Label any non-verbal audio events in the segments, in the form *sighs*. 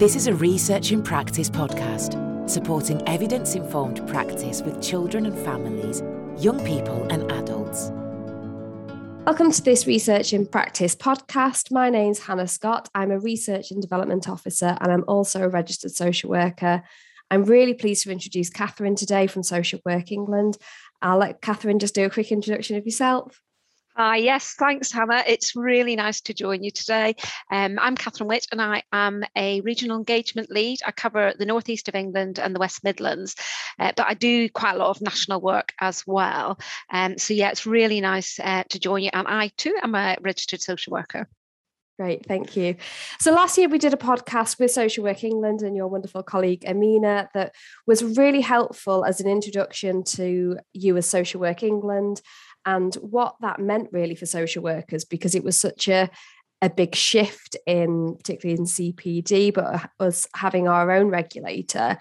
This is a Research in Practice podcast, supporting evidence informed practice with children and families, young people and adults. Welcome to this Research in Practice podcast. My name's Hannah Scott. I'm a Research and Development Officer and I'm also a registered social worker. I'm really pleased to introduce Catherine today from Social Work England. I'll let Catherine just do a quick introduction of yourself. Hi, yes, thanks, Hannah. It's really nice to join you today. Um, I'm Catherine Witt and I am a regional engagement lead. I cover the northeast of England and the West Midlands, uh, but I do quite a lot of national work as well. Um, so, yeah, it's really nice uh, to join you. And I too am a registered social worker. Great, thank you. So last year we did a podcast with Social Work England and your wonderful colleague Amina that was really helpful as an introduction to you as Social Work England and what that meant really for social workers because it was such a a big shift in particularly in CPD, but us having our own regulator.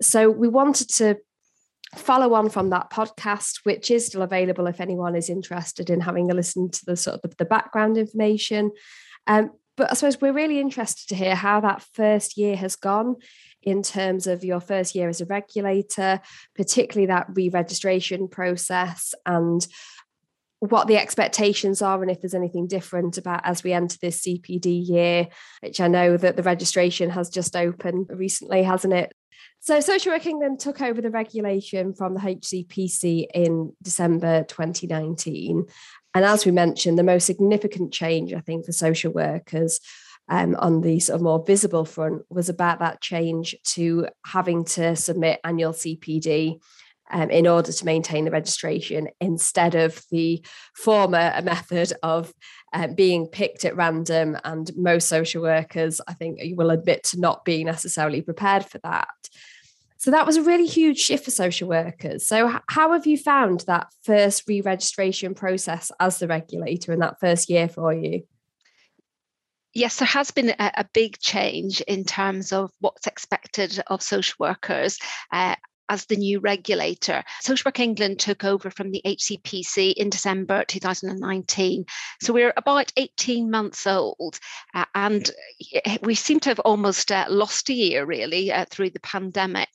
So we wanted to follow on from that podcast, which is still available if anyone is interested in having a listen to the sort of the, background information. Um, but I suppose we're really interested to hear how that first year has gone in terms of your first year as a regulator, particularly that re-registration process and what the expectations are and if there's anything different about as we enter this CPD year, which I know that the registration has just opened recently, hasn't it? So Social Work England took over the regulation from the HCPC in December 2019. And as we mentioned, the most significant change, I think, for social workers um, on the sort of more visible front was about that change to having to submit annual CPD um, in order to maintain the registration instead of the former method of uh, being picked at random. And most social workers, I think, will admit to not being necessarily prepared for that. So that was a really huge shift for social workers. So, how have you found that first re registration process as the regulator in that first year for you? Yes, there has been a, a, big change in terms of what's expected of social workers. Uh, as the new regulator. Social Work England took over from the HCPC in December 2019. So we're about 18 months old, uh, and we seem to have almost uh, lost a year really uh, through the pandemic.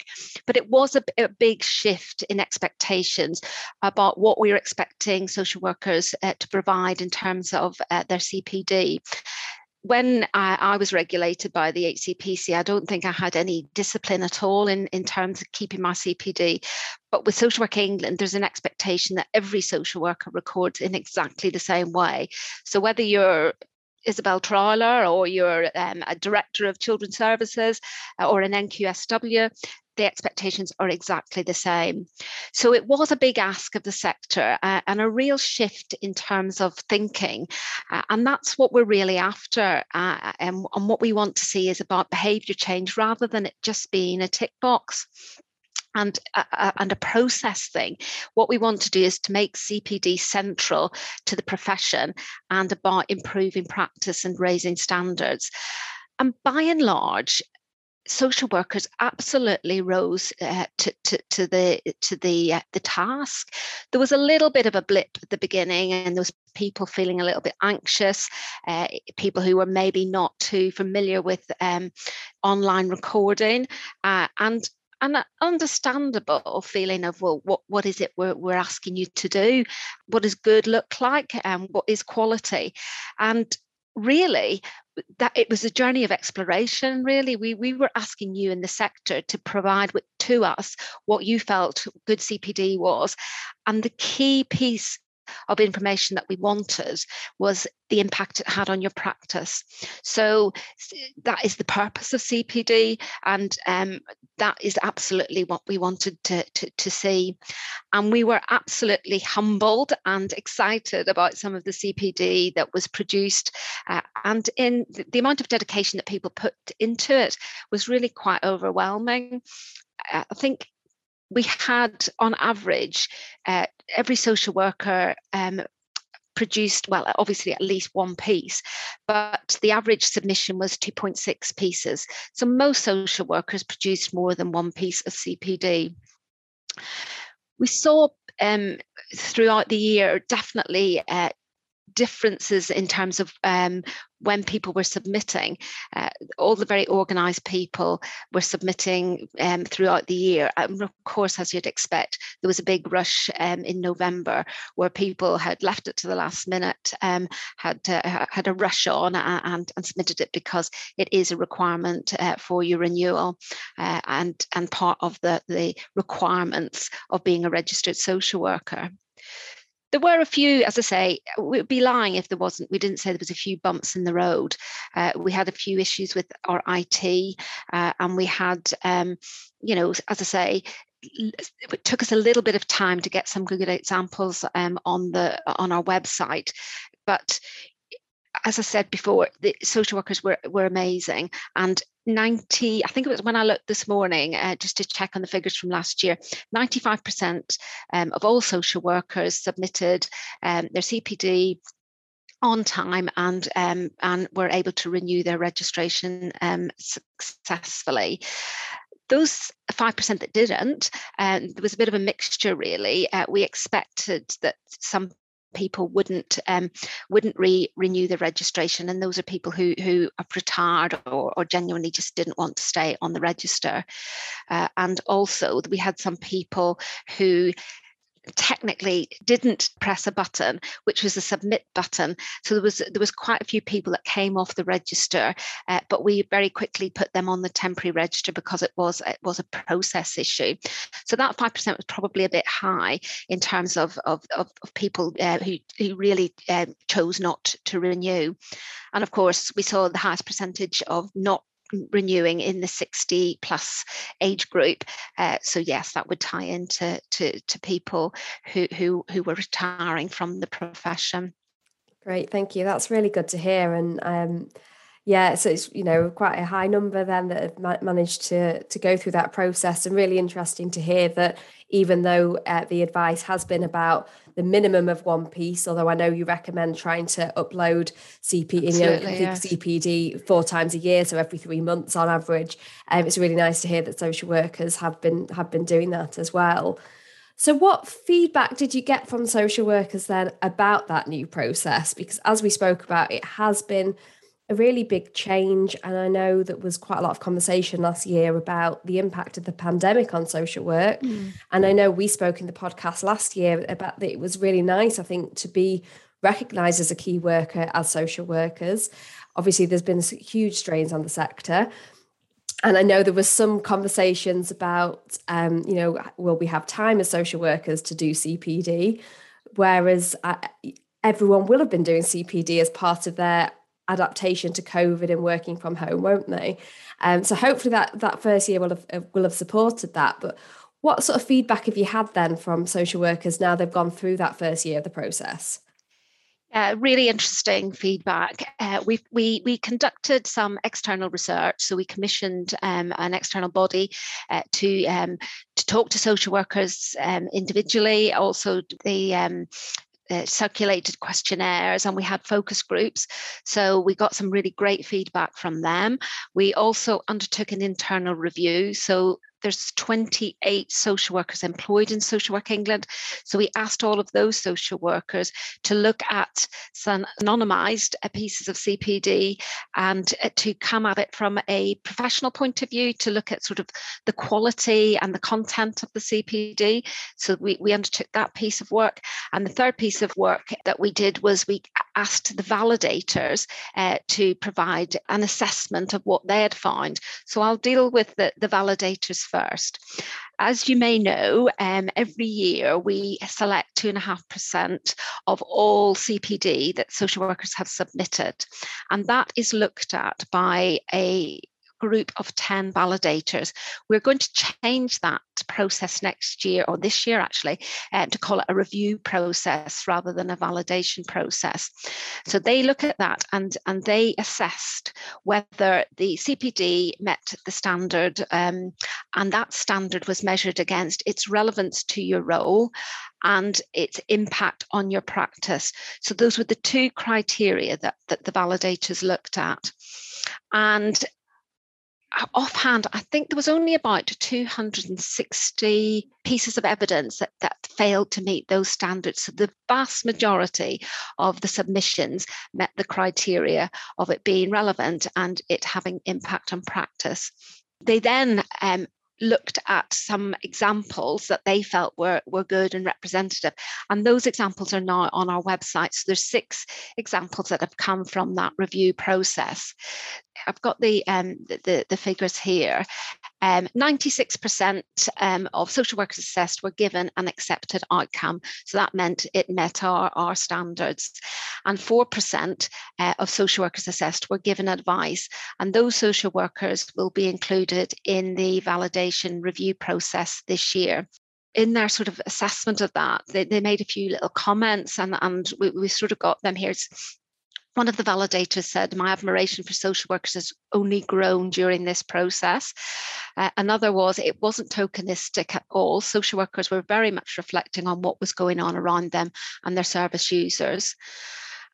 But it was a, a, big shift in expectations about what we were expecting social workers uh, to provide in terms of uh, their CPD when I, I, was regulated by the HCPC, I don't think I had any discipline at all in, in terms of keeping my CPD. But with Social Work England, there's an expectation that every social worker records in exactly the same way. So whether you're Isabelle Trowler or you're um, a director of children's services uh, or an NQSW, the expectations are exactly the same. So it was a big ask of the sector uh, and a real shift in terms of thinking. Uh, and that's what we're really after. Uh, and, and what we want to see is about behaviour change rather than it just being a tick box and uh, and a process thing. What we want to do is to make CPD central to the profession and about improving practice and raising standards. And by and large, social workers absolutely rose uh, to, to, to, the to the uh, the task. There was a little bit of a blip at the beginning, and there was people feeling a little bit anxious, uh, people who were maybe not too familiar with um, online recording, uh, and an understandable feeling of well what what is it we're, we're asking you to do? What does good look like? And what is quality? And really that it was a journey of exploration really we we were asking you in the sector to provide with, to us what you felt good cpd was and the key piece of information that we wanted was the impact it had on your practice. So that is the purpose of CPD, and um, that is absolutely what we wanted to, to, to, see. And we were absolutely humbled and excited about some of the CPD that was produced, uh, and in the, the amount of dedication that people put into it was really quite overwhelming. I think we had on average uh, every social worker um, produced well obviously at least one piece but the average submission was 2.6 pieces. So most social workers produced more than one piece of cpd we saw um, throughout the year definitely uh, differences in terms of um, when people were submitting. Uh, all the very organised people were submitting um, throughout the year. And of course, as you'd expect, there was a big rush um, in November where people had left it to the last minute, um, had uh, had a rush on and, and submitted it because it is a requirement uh, for your renewal uh, and and part of the the requirements of being a registered social worker there were a few, as I say, we'd be lying if there wasn't. We didn't say there was a few bumps in the road. Uh, we had a few issues with our IT, uh, and we had, um, you know, as I say, it took us a little bit of time to get some good examples um, on the on our website, but as I said before, the social workers were, were amazing. And 90, I think it was when I looked this morning, uh, just to check on the figures from last year, 95% um, of all social workers submitted um, their CPD on time and um, and were able to renew their registration um, successfully those 5% that didn't, um, there was a bit of a mixture really. Uh, we expected that some people wouldn't um, wouldn't re- renew the registration, and those are people who who have retired or, or genuinely just didn't want to stay on the register. Uh, and also, we had some people who technically didn't press a button which was a submit button. So there was there was quite a few people that came off the register uh, but we very quickly put them on the temporary register because it was it was a process issue. So that 5% was probably a bit high in terms of of, of, of people uh, who, who really um, chose not to renew. And of course we saw the highest percentage of not renewing in the 60 plus age group. Uh, so yes, that would tie into to, to people who, who, who were retiring from the profession. Great, thank you. That's really good to hear. And um, yeah, so it's you know quite a high number then that have ma- managed to to go through that process, and really interesting to hear that even though uh, the advice has been about the minimum of one piece, although I know you recommend trying to upload CP, you know. CPD four times a year, so every three months on average. Um, it's really nice to hear that social workers have been have been doing that as well. So, what feedback did you get from social workers then about that new process? Because as we spoke about, it has been a really big change. And I know that was quite a lot of conversation last year about the impact of the pandemic on social work. Mm. And I know we spoke in the podcast last year about that it was really nice, I think, to be recognized as a key worker as social workers. Obviously, there's been huge strains on the sector. And I know there was some conversations about, um, you know, will we have time as social workers to do CPD? Whereas uh, everyone will have been doing CPD as part of their adaptation to COVID and working from home, won't they? Um, so hopefully that that first year will have uh, will have supported that. But what sort of feedback have you had then from social workers now they've gone through that first year of the process? Uh, really interesting feedback. Uh, we we we conducted some external research, so we commissioned um, an external body uh, to um, to talk to social workers um, individually. Also, the um, uh, circulated questionnaires and we had focus groups. So we got some really great feedback from them. We also undertook an internal review. So there's 28 social workers employed in Social Work England. So we asked all of those social workers to look at some anonymised uh, pieces of CPD and uh, to come at it from a professional point of view, to look at sort of the quality and the content of the CPD. So we, we undertook that piece of work. And the third piece of work that we did was we asked the validators uh, to provide an assessment of what they had found. So I'll deal with the, the validators first. As you may know, um, every year we select 2.5% of all CPD that social workers have submitted. And that is looked at by a group of 10 validators. We're going to change that process next year, or this year actually, uh, to call it a review process rather than a validation process. So they look at that and, and they assessed whether the CPD met the standard, um, and that standard was measured against its relevance to your role and its impact on your practice. So those were the two criteria that, that the validators looked at. And offhand, I think there was only about 260 pieces of evidence that, that failed to meet those standards. So the vast majority of the submissions met the criteria of it being relevant and it having impact on practice. They then um, looked at some examples that they felt were, were good and representative. And those examples are now on our website. So there's six examples that have come from that review process. I've got the um, the, the figures here. Um, 96% um, of social workers assessed were given an accepted outcome. So that meant it met our, our standards. And 4% uh, of social workers assessed were given advice. And those social workers will be included in the validation review process this year in their sort of assessment of that, they, they made a few little comments and, and we, we sort of got them here. It's one of the validators said, My admiration for social workers has only grown during this process. Uh, another was, it wasn't tokenistic at all. Social workers were very much reflecting on what was going on around them and their service users.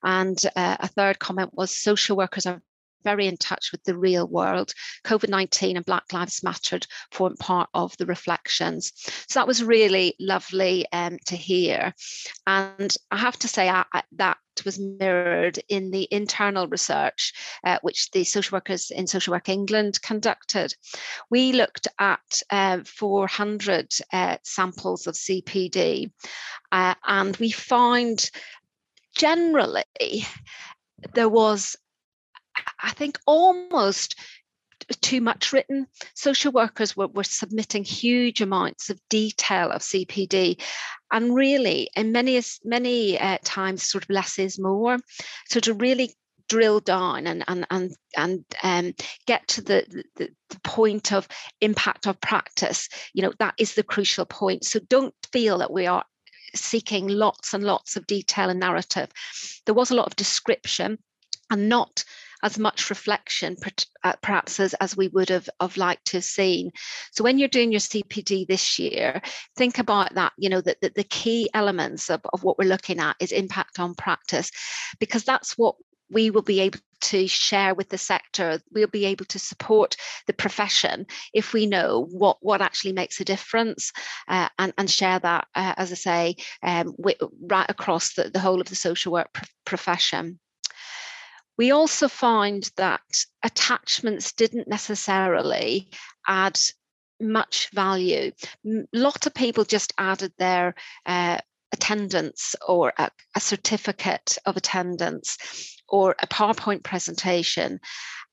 And uh, a third comment was, social workers are very in touch with the real world. COVID 19 and Black Lives Mattered form part of the reflections. So that was really lovely um, to hear. And I have to say I, I, that was mirrored in the internal research uh, which the social workers in Social Work England conducted. We looked at uh, 400 uh, samples of CPD uh, and we found generally there was I think almost too much written. Social workers were, were submitting huge amounts of detail of CPD, and really, in many many uh, times, sort of less is more. So to really drill down and and and and um, get to the, the the point of impact of practice, you know that is the crucial point. So don't feel that we are seeking lots and lots of detail and narrative. There was a lot of description and not as much reflection uh, perhaps as, as we would have, have liked to have seen. So when you're doing your CPD this year, think about that, you know, that the, key elements of, of what we're looking at is impact on practice, because that's what we will be able to share with the sector we'll be able to support the profession if we know what what actually makes a difference uh, and and share that uh, as i say um, right across the, the whole of the social work pr- profession we also find that attachments didn't necessarily add much value. A lot of people just added their uh, attendance or a, a certificate of attendance or a PowerPoint presentation.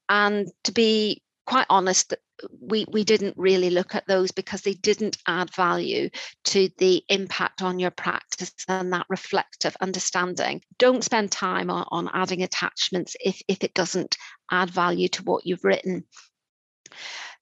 And to be quite honest, we, we didn't really look at those because they didn't add value to the impact on your practice and that reflective understanding. Don't spend time on, on adding attachments if, if it doesn't add value to what you've written.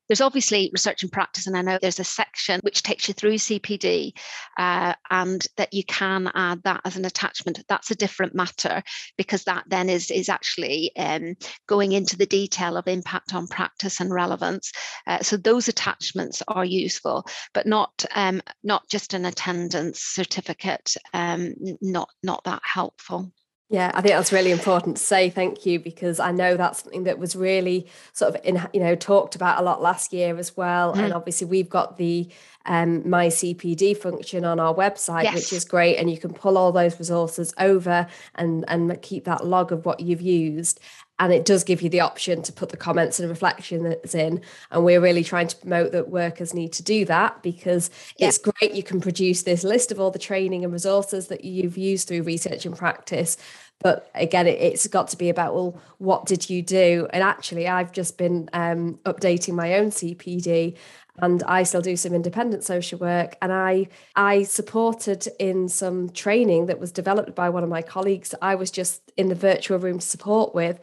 There's obviously research and practice, and I know there's a section which takes you through CPD uh, and that you can add that as an attachment. That's a different matter because that then is, is actually um, going into the detail of impact on practice and relevance. Uh, so those attachments are useful, but not, um, not just an attendance certificate, um, not, not that helpful. Yeah, I think that's really important to say thank you because I know that's something that was really sort of in you know talked about a lot last year as well. Mm. And obviously we've got the um, my CPD function on our website, yes. which is great, and you can pull all those resources over and and keep that log of what you've used. And it does give you the option to put the comments and reflections in. And we're really trying to promote that workers need to do that because yeah. it's great. You can produce this list of all the training and resources that you've used through research and practice. But again, it, has got to be about, well, what did you do? And actually, I've just been um, updating my own CPD and I still do some independent social work. And I I supported in some training that was developed by one of my colleagues. I was just in the virtual room to support with.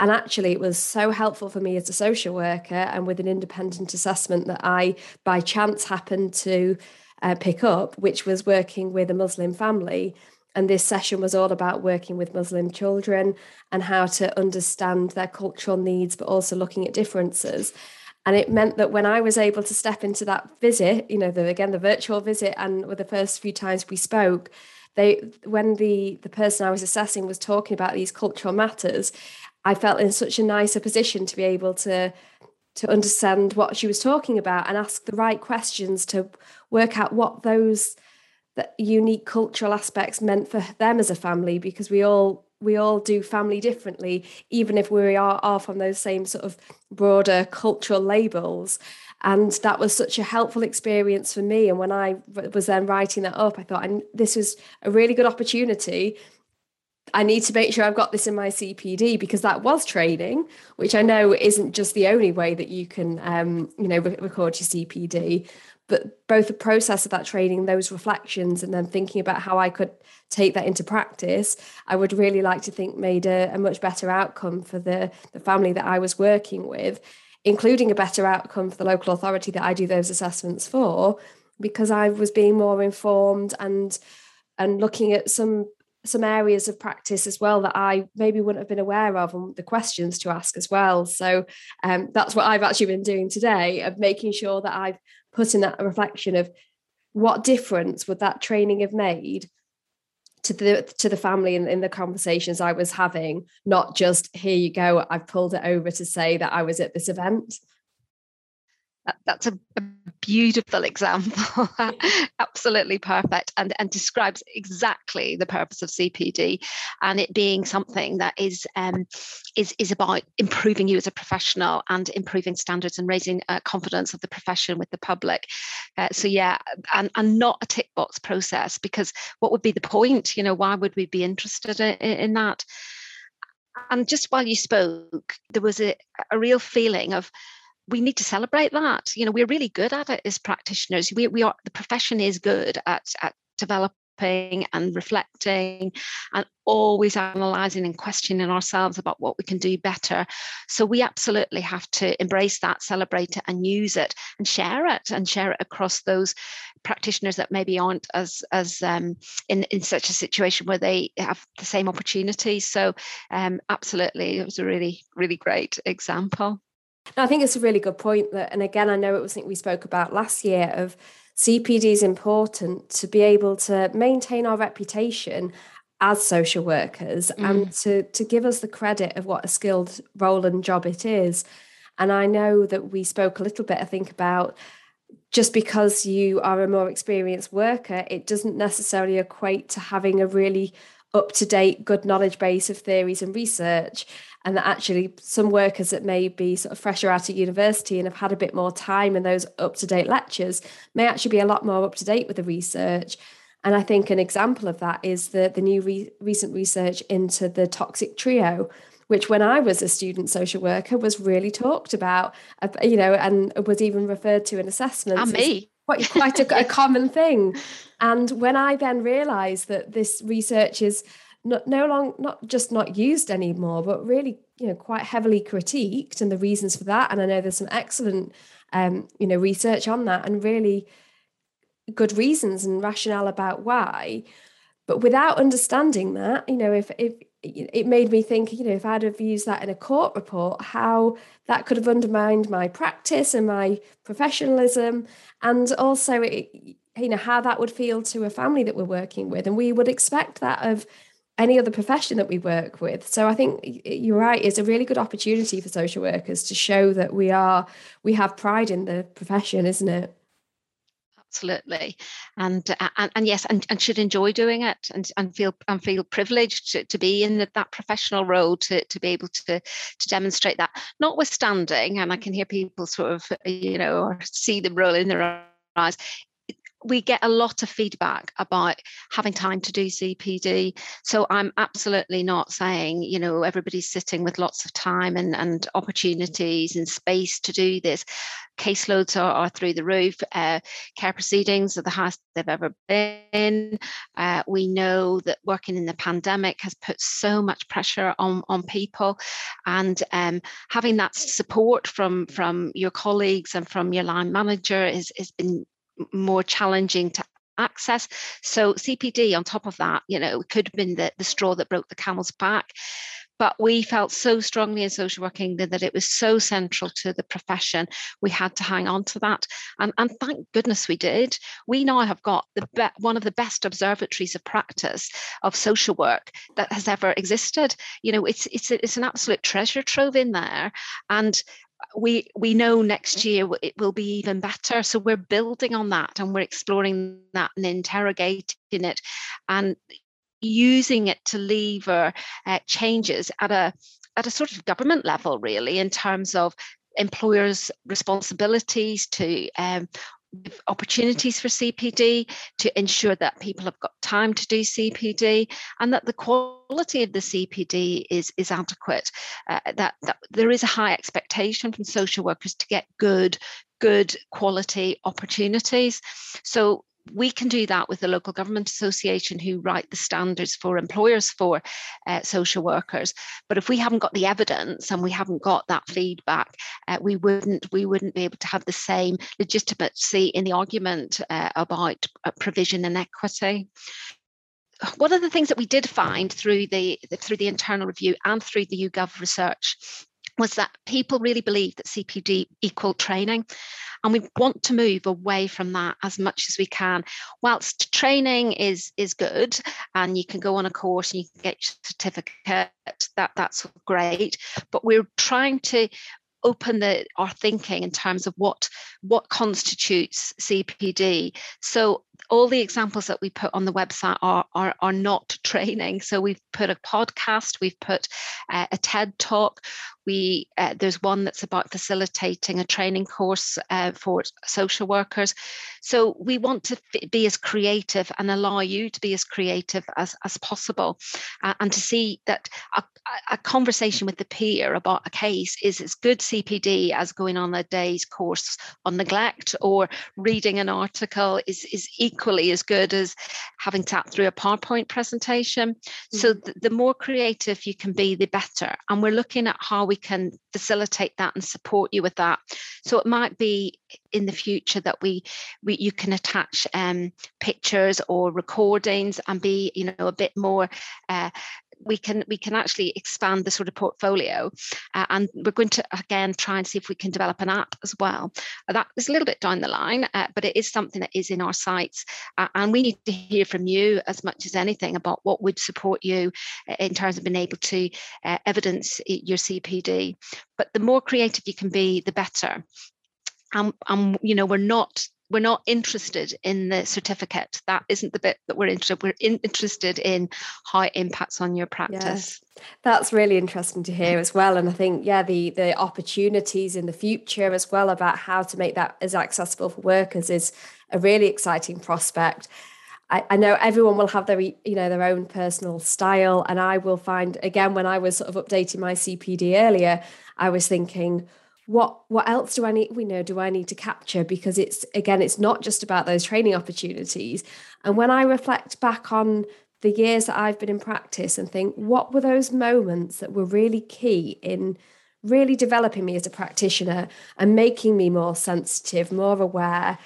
And actually, it was so helpful for me as a social worker and with an independent assessment that I, by chance, happened to uh, pick up, which was working with a Muslim family. And this session was all about working with Muslim children and how to understand their cultural needs, but also looking at differences. And it meant that when I was able to step into that visit, you know, the, again, the virtual visit, and with the first few times we spoke, they when the the person I was assessing was talking about these cultural matters, I felt in such a nicer position to be able to to understand what she was talking about and ask the right questions to work out what those unique cultural aspects meant for them as a family because we all we all do family differently even if we are, are from those same sort of broader cultural labels. And that was such a helpful experience for me. And when i was then writing that up i thought and this was a really good opportunity I need to make sure I've got this in my CPD because that was training, which I know isn't just the only way that you can, um, you know, re- record your CPD, but both the process of that training, those reflections, and then thinking about how I could take that into practice, I would really like to think made a, a much better outcome for the the family that I was working with, including a better outcome for the local authority that I do those assessments for, because I was being more informed and and looking at some some areas of practice as well that I maybe wouldn't have been aware of and the questions to ask as well. So um, that's what I've actually been doing today of making sure that I've put in that reflection of what difference would that training have made to the to the family in, in the conversations I was having, not just here you go, I've pulled it over to say that I was at this event that's a, a beautiful example. *laughs* Absolutely perfect and, and describes exactly the purpose of cpd and it being something that is um, is is about improving you as a professional and improving standards and raising uh, confidence of the profession with the public. Uh, so yeah and, and not a tick box process because what would be the point? You know why would we be interested in, in that? And just while you spoke there was a, a real feeling of we need to celebrate that. You know, we're really good at it as practitioners. We, we are the profession is good at, at developing and reflecting and always analyzing and questioning ourselves about what we can do better. So we absolutely have to embrace that, celebrate it, and use it and share it and share it across those practitioners that maybe aren't as as um, in in such a situation where they have the same opportunities. So um, absolutely, it was a really really great example. I think it's a really good point that, and again, I know it was something we spoke about last year of CPD is important to be able to maintain our reputation as social workers mm. and to to give us the credit of what a skilled role and job it is. And I know that we spoke a little bit, I think, about just because you are a more experienced worker, it doesn't necessarily equate to having a really up to date, good knowledge base of theories and research and that actually some workers that may be sort of fresher out of university and have had a bit more time in those up to date lectures may actually be a lot more up to date with the research. And I think an example of that is the, the new re- recent research into the toxic trio, which when I was a student social worker was really talked about, uh, you know, and was even referred to in assessments. And me. Quite, quite a, a *laughs* common thing. And when I then realised that this research is not no long not just not used anymore, but really you know quite heavily critiqued and the reasons for that. And I know there's some excellent um, you know research on that and really good reasons and rationale about why. But without understanding that, you know, if if it made me think, you know, if I'd have used that in a court report, how that could have undermined my practice and my professionalism, and also, it, you know, how that would feel to a family that we're working with. And we would expect that of any other profession that we work with. So I think you're right. It's a really good opportunity for social workers to show that we are we have pride in the profession, isn't it? Absolutely, and uh, and, and yes, and, and should enjoy doing it, and, and feel and feel privileged to, to be in that professional role to, to be able to to demonstrate that. Notwithstanding, and I can hear people sort of you know or see the role in their eyes we get a lot of feedback about having time to do CPD. So I'm absolutely not saying, you know, everybody's sitting with lots of time and, and opportunities and space to do this. Caseloads are, are through the roof. Uh, care proceedings are the highest they've ever been. Uh, we know that working in the pandemic has put so much pressure on, on people. And um, having that support from, from your colleagues and from your line manager is, has been more challenging to access. So CPD on top of that, you know, could have been the, the straw that broke the camel's back. But we felt so strongly in social work England that it was so central to the profession. We had to hang on to that. And, and thank goodness we did. We now have got the be- one of the best observatories of practice of social work that has ever existed. You know, it's it's it's an absolute treasure trove in there. And we we know next year it will be even better. So we're building on that and we're exploring that and interrogating it and using it to lever uh, changes at a at a sort of government level really in terms of employers responsibilities to um, opportunities for CPD to ensure that people have got time to do CPD and that the quality of the CPD is, is adequate. Uh, that, that there is a high expectation from social workers to get good, good quality opportunities. So we can do that with the local government association who write the standards for employers for uh, social workers. But if we haven't got the evidence and we haven't got that feedback uh, we wouldn't we wouldn't be able to have the same legitimacy in the argument uh, about uh, provision and equity. One of the things that we did find through the through the internal review and through the YouGov research was that people really believe that CPD equal training. And we want to move away from that as much as we can. Whilst training is is good and you can go on a course and you can get your certificate, that that's great. But we're trying to open the our thinking in terms of what what constitutes CPD. So all the examples that we put on the website are are, are not *laughs* training. So we've put a podcast, we've put uh, a TED talk, we uh, there's one that's about facilitating a training course uh, for social workers. So we want to be as creative and allow you to be as creative as, as possible uh, and to see that a, a, conversation with the peer about a case is as good cpd as going on a day's course on neglect or reading an article is, is equally as good as having sat through a powerpoint presentation. Mm-hmm. so the, the more creative you can be the better. And we're looking at how we can facilitate that and support you with that. So it might be in the future that we, we you can attach um, pictures or recordings and be you know a bit more uh, we can we can actually expand the sort of portfolio uh, and we're going to again try and see if we can develop an app as well. Uh, that is a little bit down the line uh, but it is something that is in our sights, uh, and we need to hear from you as much as anything about what would support you uh, in terms of being able to uh, evidence your cpd but the more creative you can be the better. And, and you know we're not we're not interested in the certificate. That isn't the bit that we're interested. We're in, interested in how it impacts on your practice. Yeah, that's really interesting to hear as well. And I think, yeah, the the opportunities in the future as well about how to make that as accessible for workers is a really exciting prospect. I, I know everyone will have their you know their own personal style, and I will find again when I was sort of updating my CPD earlier, I was thinking what what else do I need we know do I need to capture? Because it's again it's not just about those training opportunities. And when I reflect back on the years that I've been in practice and think what were those moments that were really key in really developing me as a practitioner and making me more sensitive more aware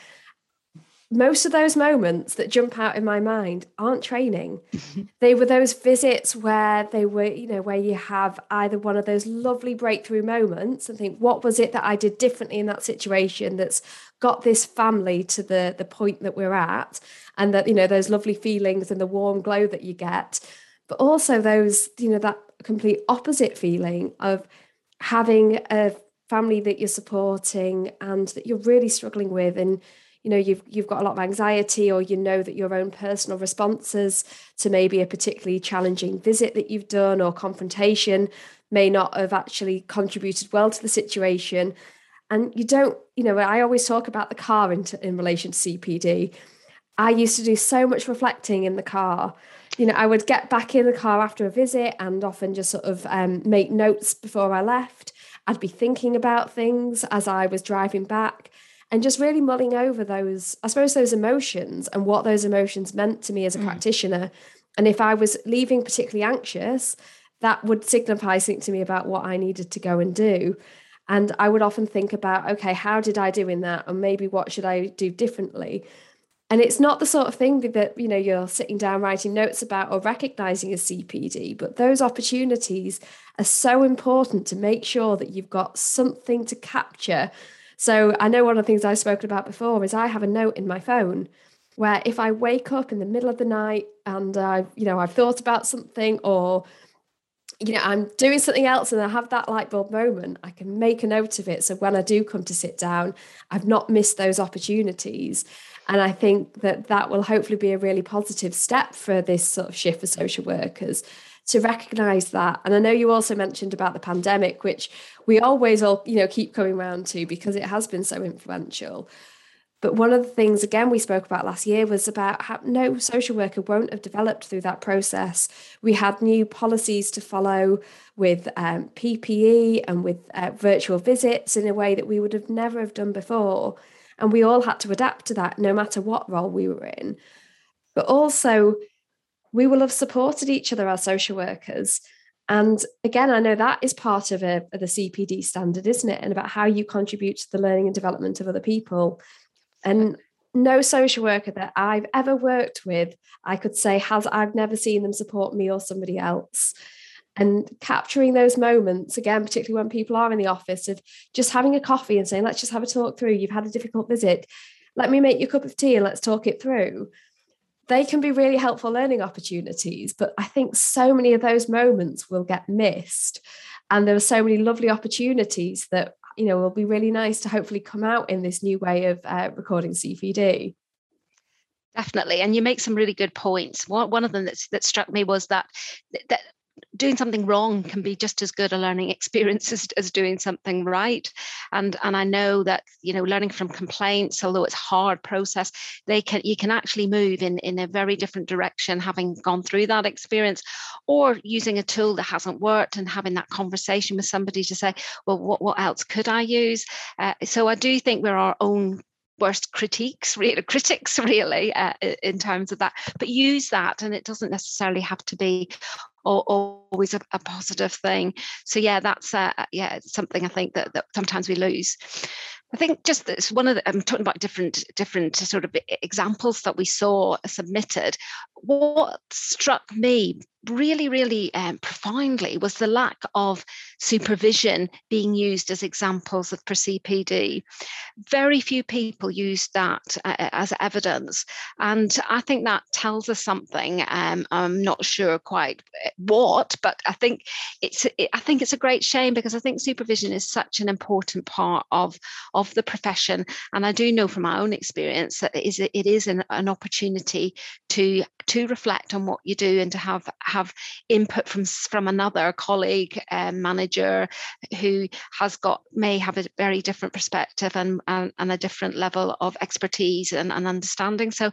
most of those moments that jump out in my mind aren't training. *laughs* they were those visits where they were, you know, where you have either one of those lovely breakthrough moments and think, what was it that I did differently in that situation that's got this family to the the point that we're at, and that you know those lovely feelings and the warm glow that you get, but also those, you know, that complete opposite feeling of having a family that you're supporting and that you're really struggling with and you know you've you've got a lot of anxiety or you know that your own personal responses to maybe a particularly challenging visit that you've done or confrontation may not have actually contributed well to the situation. And you don't you know i always talk about the car in, in relation to cpd i used to do so much reflecting in the car. You know i would get back in the car after a visit and often just sort of um, make notes before i left. I'd be thinking about things as i was driving back and just really mulling over those, I suppose, those emotions and what those emotions meant to me as a mm. practitioner. And if I was leaving particularly anxious, that would signify something to me about what I needed to go and do. And I would often think about, okay, how did I do in that? And maybe what should I do differently? And it's not the sort of thing that, you know, you're sitting down writing notes about or recognizing as CPD, but those opportunities are so important to make sure that you've got something to capture so I know one of the things I've spoken about before is I have a note in my phone where if I wake up in the middle of the night and I've, you know, I've thought about something or you know, I'm doing something else and I have that light bulb moment, I can make a note of it. So when I do come to sit down, I've not missed those opportunities. And I think that that will hopefully be a really positive step for this sort of shift for social workers to recognize that. And I know you also mentioned about the pandemic, which we always all, you know, keep coming around to because it has been so influential. But one of the things, again, we spoke about last year was about how no social worker won't have developed through that process. We had new policies to follow with um, PPE and with uh, virtual visits in a way that we would have never have done before. And we all had to adapt to that no matter what role we were in. But also, we will have supported each other as social workers. And again, I know that is part of, a, of the CPD standard, isn't it? And about how you contribute to the learning and development of other people. And no social worker that I've ever worked with, I could say, has I've never seen them support me or somebody else. And capturing those moments, again, particularly when people are in the office, of just having a coffee and saying, let's just have a talk through. You've had a difficult visit. Let me make you a cup of tea and let's talk it through. They can be really helpful learning opportunities. But I think so many of those moments will get missed. And there are so many lovely opportunities that you know will be really nice to hopefully come out in this new way of uh, recording CPD. Definitely, and you make some really good points. One, of them that that struck me was that that doing something wrong can be just as good a learning *laughs* experience as, as doing something right. And and i know that you know learning from complaints although it's hard process they can you can actually move in in a very different direction having gone through that experience or using a tool that hasn't worked and having that conversation with somebody to say well what, what else could i use? Uh, so i do think we're our own worst critiques *laughs* really critics really uh, in terms of that. But use that and it doesn't necessarily have to be always a, a positive thing. So yeah that's uh, yeah something i think that, that sometimes we lose I think just one of the, I'm talking about different different sort of examples that we saw submitted. What struck me really, really um, profoundly was the lack of supervision being used as examples of CPD. Very few people used that uh, as evidence, and I think that tells us something. Um, I'm not sure quite uh, what, but I think it's it, I think it's a great shame because I think supervision is such an important part of of the profession, and I do know from my own experience that it is it is an, an opportunity to to reflect on what you do and to have have input from from another colleague um, manager who has got may have a very different perspective and and, and a different level of expertise and, and understanding. So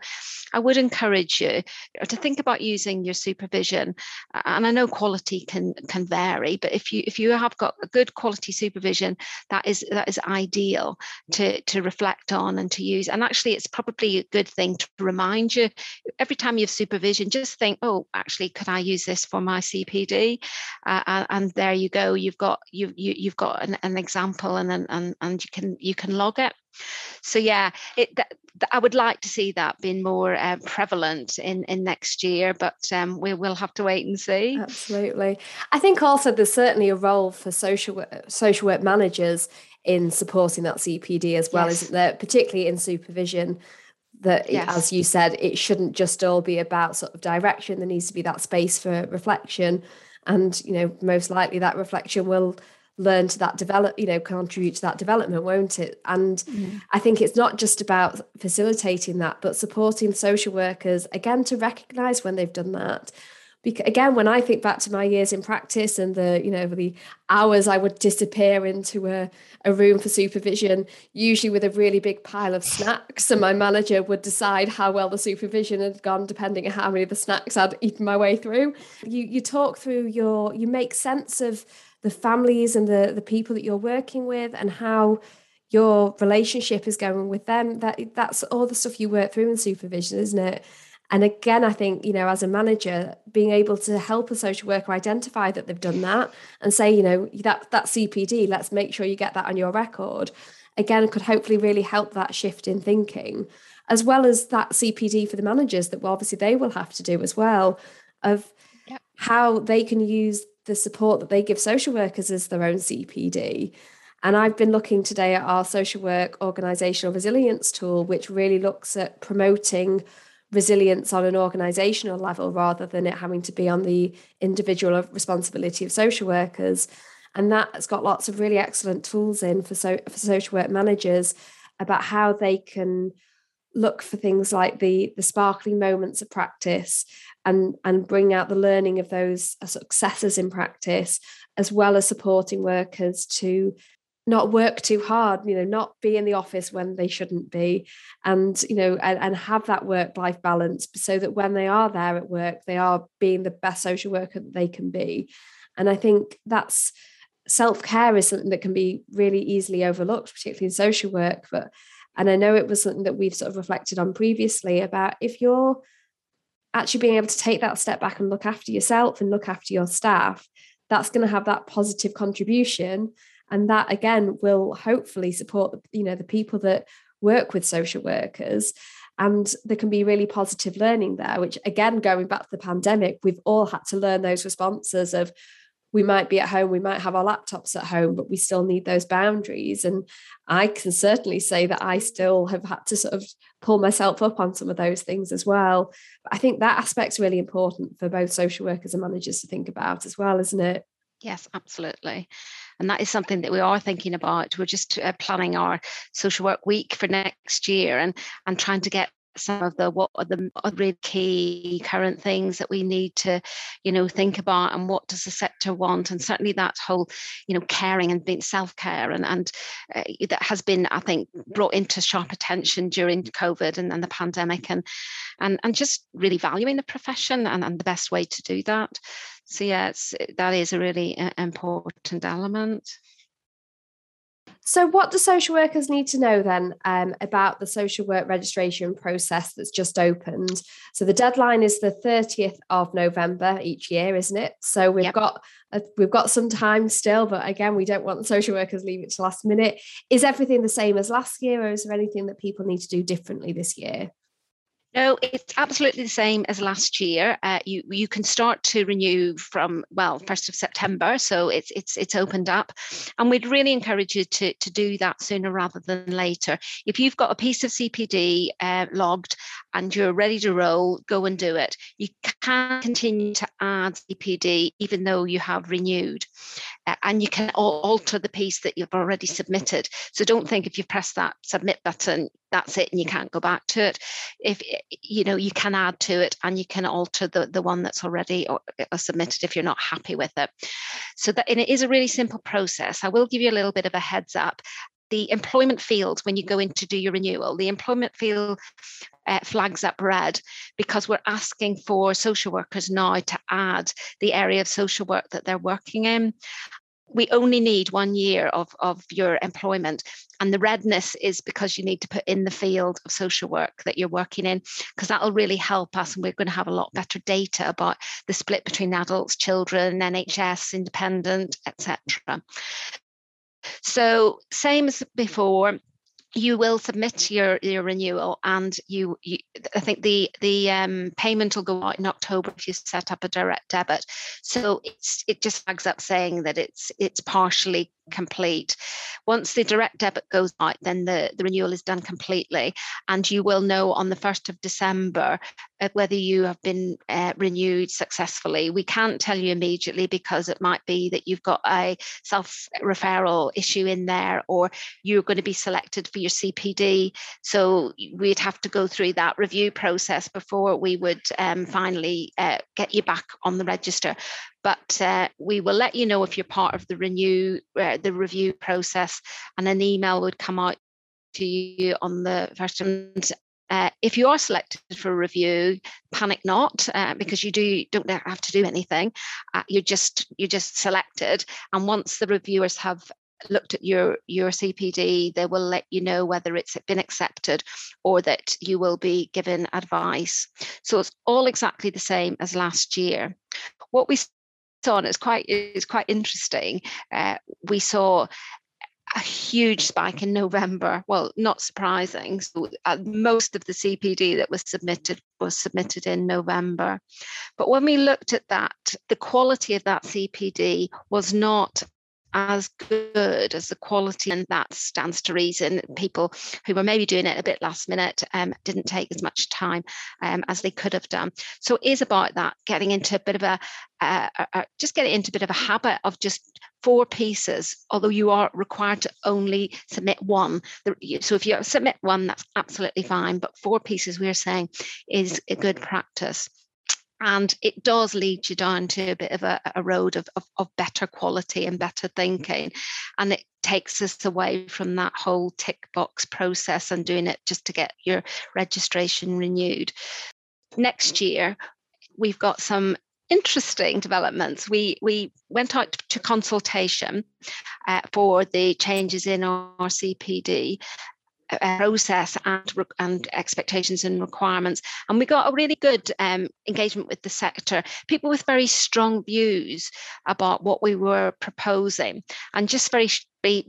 i would encourage you to think about using your supervision. And i know quality can can vary but if you if you have got a good quality supervision that is that is ideal to to reflect on and to use. And actually it's probably a good thing to remind you every time you have supervision just think oh actually could i use this for my CPD, uh, and there you go. You've got you, you you've got an, an example, and and and you can you can log it. So yeah, it. That, I would like to see that being more uh, prevalent in, in next year, but um, we will have to wait and see. Absolutely. I think also there's certainly a role for social work, social work managers in supporting that CPD as well, yes. isn't there? Particularly in supervision that yes. as you said it shouldn't just all be about sort of direction there needs to be that space for reflection and you know most likely that reflection will learn to that develop you know contribute to that development won't it and mm. i think it's not just about facilitating that but supporting social workers again to recognize when they've done that because again when i think back to my years in practice and the you know the hours i would disappear into a, a room for supervision usually with a really big pile of snacks and my manager would decide how well the supervision had gone depending on how many of the snacks i'd eaten my way through. You you talk through your you make sense of the families and the the people that you're working with and how your relationship is going with them. That that's all the stuff you work through in supervision isn't it and again, I think, you know, as a manager, being able to help a social worker identify that they've done that and say, you know, that that CPD, let's make sure you get that on your record, again, could hopefully really help that shift in thinking, as well as that CPD for the managers that well, obviously they will have to do as well, of yep. how they can use the support that they give social workers as their own CPD. And I've been looking today at our social work organizational resilience tool, which really looks at promoting resilience on an organizational level rather than it having to be on the individual responsibility of social workers. And that's got lots of really excellent tools in for, so, for social work managers about how they can look for things like the the sparkling moments of practice and and bring out the learning of those successes in practice as well as supporting workers to not work too hard you know not be in the office when they shouldn't be and you know and, and have that work life balance so that when they are there at work they are being the best social worker that they can be. And i think that's self-care is something that can be really easily overlooked particularly in social work but and i know it was something that we've sort of reflected on previously about if you're actually being able to take that step back and look after yourself and look after your staff that's going to have that positive contribution and that again will hopefully support you know the people that work with social workers. And there can be really positive learning there which again going back to the pandemic we've all had to learn those responses of we might be at home we might have our laptops at home but we still need those boundaries. And i can certainly say that i still have had to sort of pull myself up on some of those things as well. But i think that aspect's really important for both social workers and managers to think about as well isn't it? Yes, absolutely. And that is something that we are thinking about. We're just uh, planning our social work week for next year and, and trying to get some of the what are the really key current things that we need to you know think about and what does the sector want and certainly that whole you know caring and being self-care and and uh, that has been i think brought into sharp attention during covid and, and the pandemic and and and just really valuing the profession and, and the best way to do that so yeah, that is a really uh, important element. So, what do social workers need to know then um, about the social work registration process that's just opened? So, the deadline is the 30th of November each year, isn't it? So, we've yep. got we've got some time still, but again, we don't want social workers leave it to last minute. Is everything the same as last year, or is there anything that people need to do differently this year? No, it's absolutely the same as last year. Uh, you you can start to renew from well first of September, so it's it's it's opened up, and we'd really encourage you to to do that sooner rather than later. If you've got a piece of CPD uh, logged and you're ready to roll, go and do it. You can continue to add CPD even though you have renewed, uh, and you can alter the piece that you've already submitted. So don't think if you press that submit button that's it and you can't go back to it if you know you can add to it and you can alter the, the one that's already or, or uh, submitted if you're not happy with it so that and it is a really simple process i will give you a little bit of a heads up the employment field when you go in to do your renewal the employment field uh, flags up red because we're asking for social workers now to add the area of social work that they're working in we only need one year of, of your employment. And the redness is because you need to put in the field of social work that you're working in, because that'll really help us. And we're going to have a lot better data about the split between adults, children, NHS, independent, etc. So, same as before, you will submit your your renewal and you, you i think the the um, payment will go out in october if you set up a direct debit. So it's it just flags up saying that it's it's partially complete. Once the direct debit goes out, then the, the renewal is done completely. And you will know on the 1st of December uh, whether you have been uh, renewed successfully. We can't tell you immediately because it might be that you've got a self referral issue in there or you're going to be selected for your CPD. So we'd have to go through that review process before we would um, finally uh, get you back on the register but uh, we will let you know if you're part of the renew uh, the review process and an email would come out to you on the first and uh, if you are selected for review, panic not uh, because you do don't have to do anything. Uh, you're just you're just selected, and once the reviewers have looked at your your CPD, they will let you know whether it's been accepted or that you will be given advice. So it's all exactly the same as last year. What we on it's quite it's quite interesting. Uh, we saw a huge spike in November. Well, not surprising. So, uh, most of the CPD that was submitted was submitted in November. But when we looked at that, the quality of that CPD was not as good as the quality, and that stands to reason. People who were maybe doing it a bit last minute um, didn't take as much time um, as they could have done. So it is about that getting into a bit of a, uh, uh, just getting into a bit of a habit of just four pieces, although you are required to only submit one. So if you submit one, that's absolutely fine. But four pieces, we're saying, is a good practice and it does lead you down to a bit of a, a road of, of, of, better quality and better thinking. And it takes us away from that whole tick box process and doing it just to get your registration renewed. Next year we've got some interesting developments. We we went out to consultation uh, for the changes in our cpd process and, and expectations and requirements. And we got a really good um, engagement with the sector, people with very strong views about what we were proposing. And just very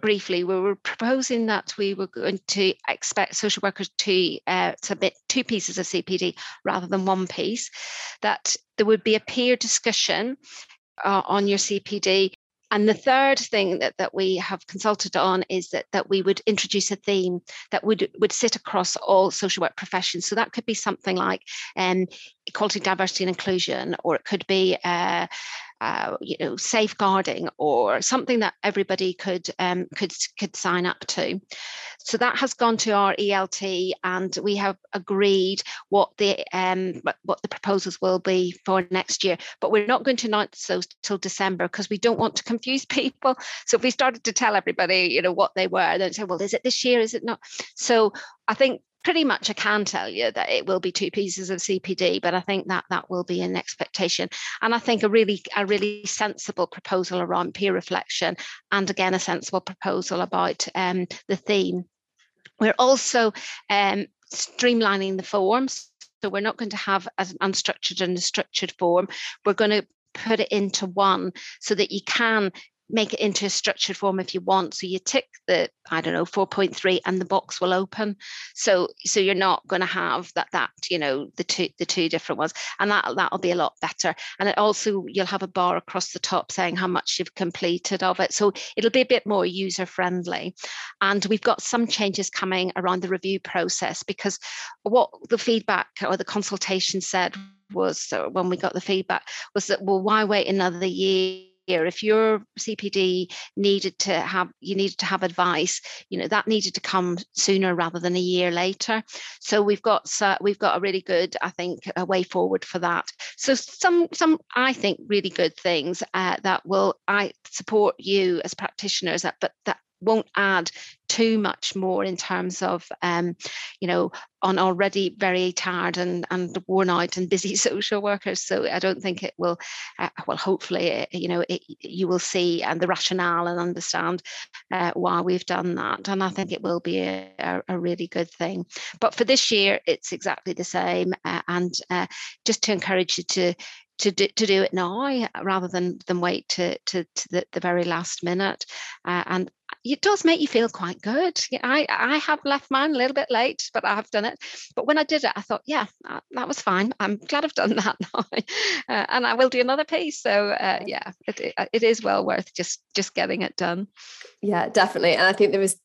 briefly, we were proposing that we were going to expect social workers to uh, submit two pieces of CPD rather than one piece, that there would be a peer discussion uh, on your CPD and the third thing that, that we have consulted on is that, that we would introduce a theme that would, would sit across all social work professions. So that could be something like um, equality, diversity, and inclusion, or it could be uh, uh, you know safeguarding or something that everybody could um, could could sign up to. So that has gone to our ELT, and we have agreed what the um, what the proposals will be for next year. But we're not going to announce those till December because we don't want to confuse *laughs* people. So if we started to tell everybody, you know, what they were, then say, well, is it this year? Is it not? So I think pretty much I can tell you that it will be two pieces of CPD, but I think that that will be an expectation. And I think a really a really sensible proposal around peer reflection, and again a sensible proposal about um, the theme. We're also um, streamlining the forms. So we're not going to have an unstructured and a structured form. We're going to put it into one so that you can make it into a structured form if you want. So you tick the, I don't know, 4.3 and the box will open. So so you're not going to have that that, you know, the two the two different ones. And that that'll be a lot better. And it also you'll have a bar across the top saying how much you've completed of it. So it'll be a bit more user friendly. And we've got some changes coming around the review process because what the feedback or the consultation said was when we got the feedback was that well why wait another year if your cpd needed to have you needed to have advice you know that needed to come sooner rather than a year later. So we've got uh, we've got a really good i think a way forward for that. So some some i think really good things uh, that will i support you as practitioners that but that won't add too much more in terms of um, you know on already very tired and, and worn out and busy *laughs* social workers. So i don't think it will uh, well hopefully it, you know it, you will see and the rationale and understand uh, why we've done that. And i think it will be a, a really good thing. But for this year it's exactly the same uh, and uh, just to encourage you to to do, to do it now rather than than wait to to, to the, the very last minute. Uh, and it does make you feel quite good. I, I have left mine a little bit late, but I have done it. But when I did it, I thought, yeah, that, that was fine. I'm glad I've done *laughs* that now, uh, and I will do another piece. So uh, yeah, it, it is well worth just just getting it done. Yeah, definitely. And I think there was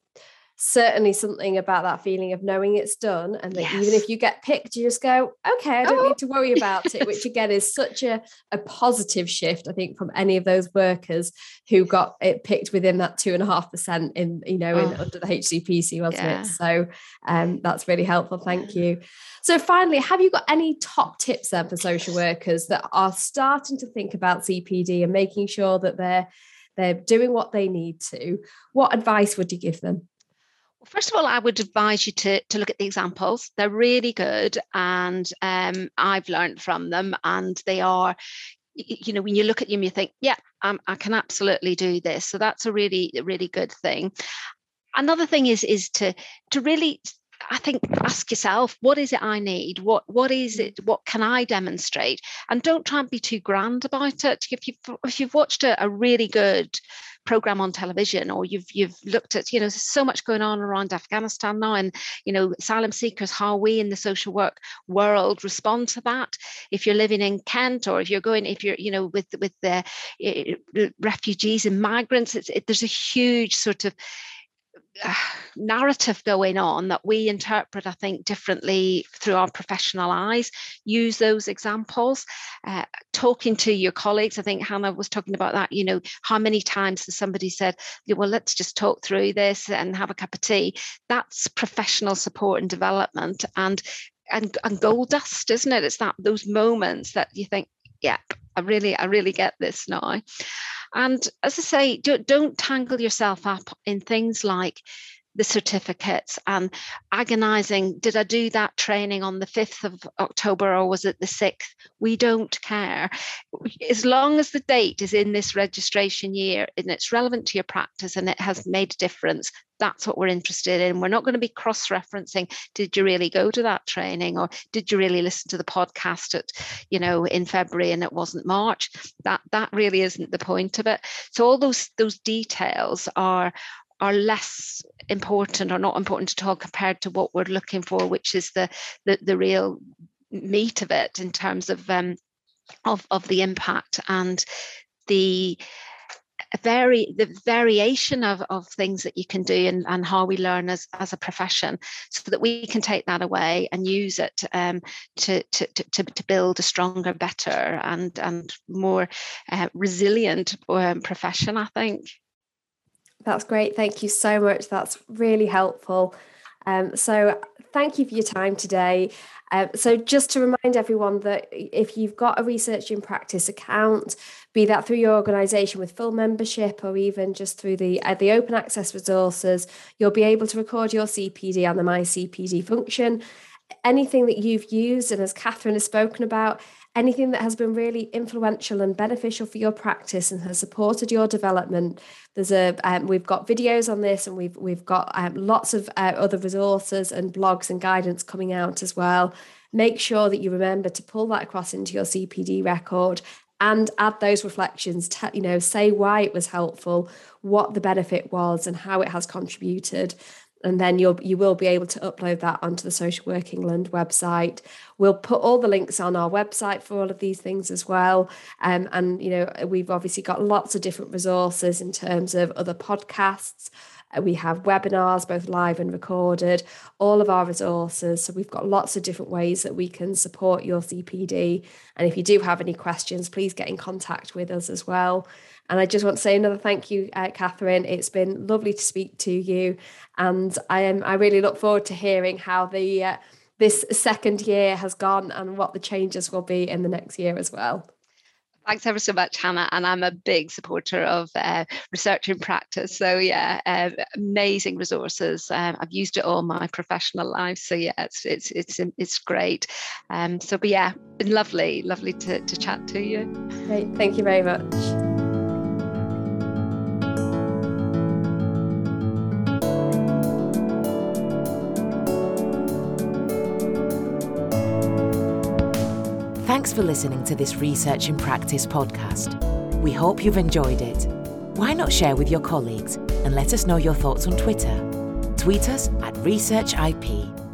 certainly something about that feeling of knowing it's done and that yes. even if you get picked you just go okay i don't oh. need to worry about it which again is such a, a positive shift i think from any of those workers who got it picked within that two and a half percent in you know oh. in, under the hcpc wasn't yeah. it so um, that's really helpful thank you so finally have you got any top tips then for social workers that are starting to think about cpd and making sure that they're they're doing what they need to what advice would you give them first of all, I would advise you to, to look at the examples. They're really good, and um, I've learned from them, and they are, you know, when you look at them, you think, yeah, um, I can absolutely do this. So that's a really, really good thing. Another thing is is to to really I think ask yourself, what is it I need? What what is it? What can I demonstrate? And don't try and be too grand about it. If you've if you've watched a, a really good program on television or you've you've looked at you know so much going on around afghanistan now and you know asylum seekers how we in the social work world respond to that. If you're living in kent or if you're going if you're you know with with the uh, refugees and migrants it's, it, there's a huge sort of *sighs* narrative going on that we interpret, I think, differently through our professional eyes. Use those examples. Uh, talking to your colleagues, I think Hannah was talking about that. You know, how many times has somebody said, "Well, let's just talk through this and have a cup of tea." That's professional support and development, and and and gold dust, isn't it? It's that those moments that you think, "Yep, I really, I really get this now." And as I say, don't, don't tangle yourself up in things like the certificates and agonizing did i do that training on the 5th of october or was it the 6th we don't care. As long as the date is in this registration year and it's relevant to your practice and it has made a difference that's what we're interested in. We're not going to be cross-referencing did you really go to that training? or did you really listen to the podcast at you know in february and it wasn't march? That that really isn't the point of it. So all those those details are are less important or not important at all compared to what we're looking for, which is the the, the real meat of it in terms of um, of of the impact and the vary the variation of, of things that you can do and, and how we learn as, as a profession so that we can take that away and use it um, to, to, to, to build a stronger better and and more uh, resilient um, profession i think that's great. Thank you so much. That's really helpful. Um, so, thank you for your time today. Uh, so, just to remind everyone that if you've got a research in practice account, be that through your organisation with full membership or even just through the uh, the open access resources, you'll be able to record your CPD on the My CPD function. Anything that you've used, and as Catherine has spoken about, anything that has been really influential and beneficial for your practice and has supported your development. There's a um, we've got videos on this and we've we've got um, lots of uh, other resources and blogs and guidance coming out as well. Make sure that you remember to pull that across into your cpd record and add those reflections. To, you know say why it was helpful what the benefit was and how it has contributed and then you'll you will be able to upload that onto the social work england website. We'll put all the links on our website for all of these things as well. Um, and you know we've obviously got lots of different resources in terms of other podcasts. Uh, we have webinars both live and recorded all of our resources. So we've got lots of different ways that we can support your cpd and if you do have any questions please get in contact with us as well and I just want to say another thank you, uh, Catherine. It's been lovely to speak to you, and I am I really look forward to hearing how the uh, this second year has gone and what the changes will be in the next year as well. Thanks ever so much, Hannah. And I'm a big supporter of uh, research in practice. So yeah, uh, amazing resources. Um, I've used it all my professional life. So yeah, it's it's it's it's great. Um, so but yeah, been lovely, lovely to, to chat to you. Great, thank you very much. Thanks for listening to this Research in Practice podcast. We hope you've enjoyed it. Why not share with your colleagues and let us know your thoughts on Twitter? Tweet us at ResearchIP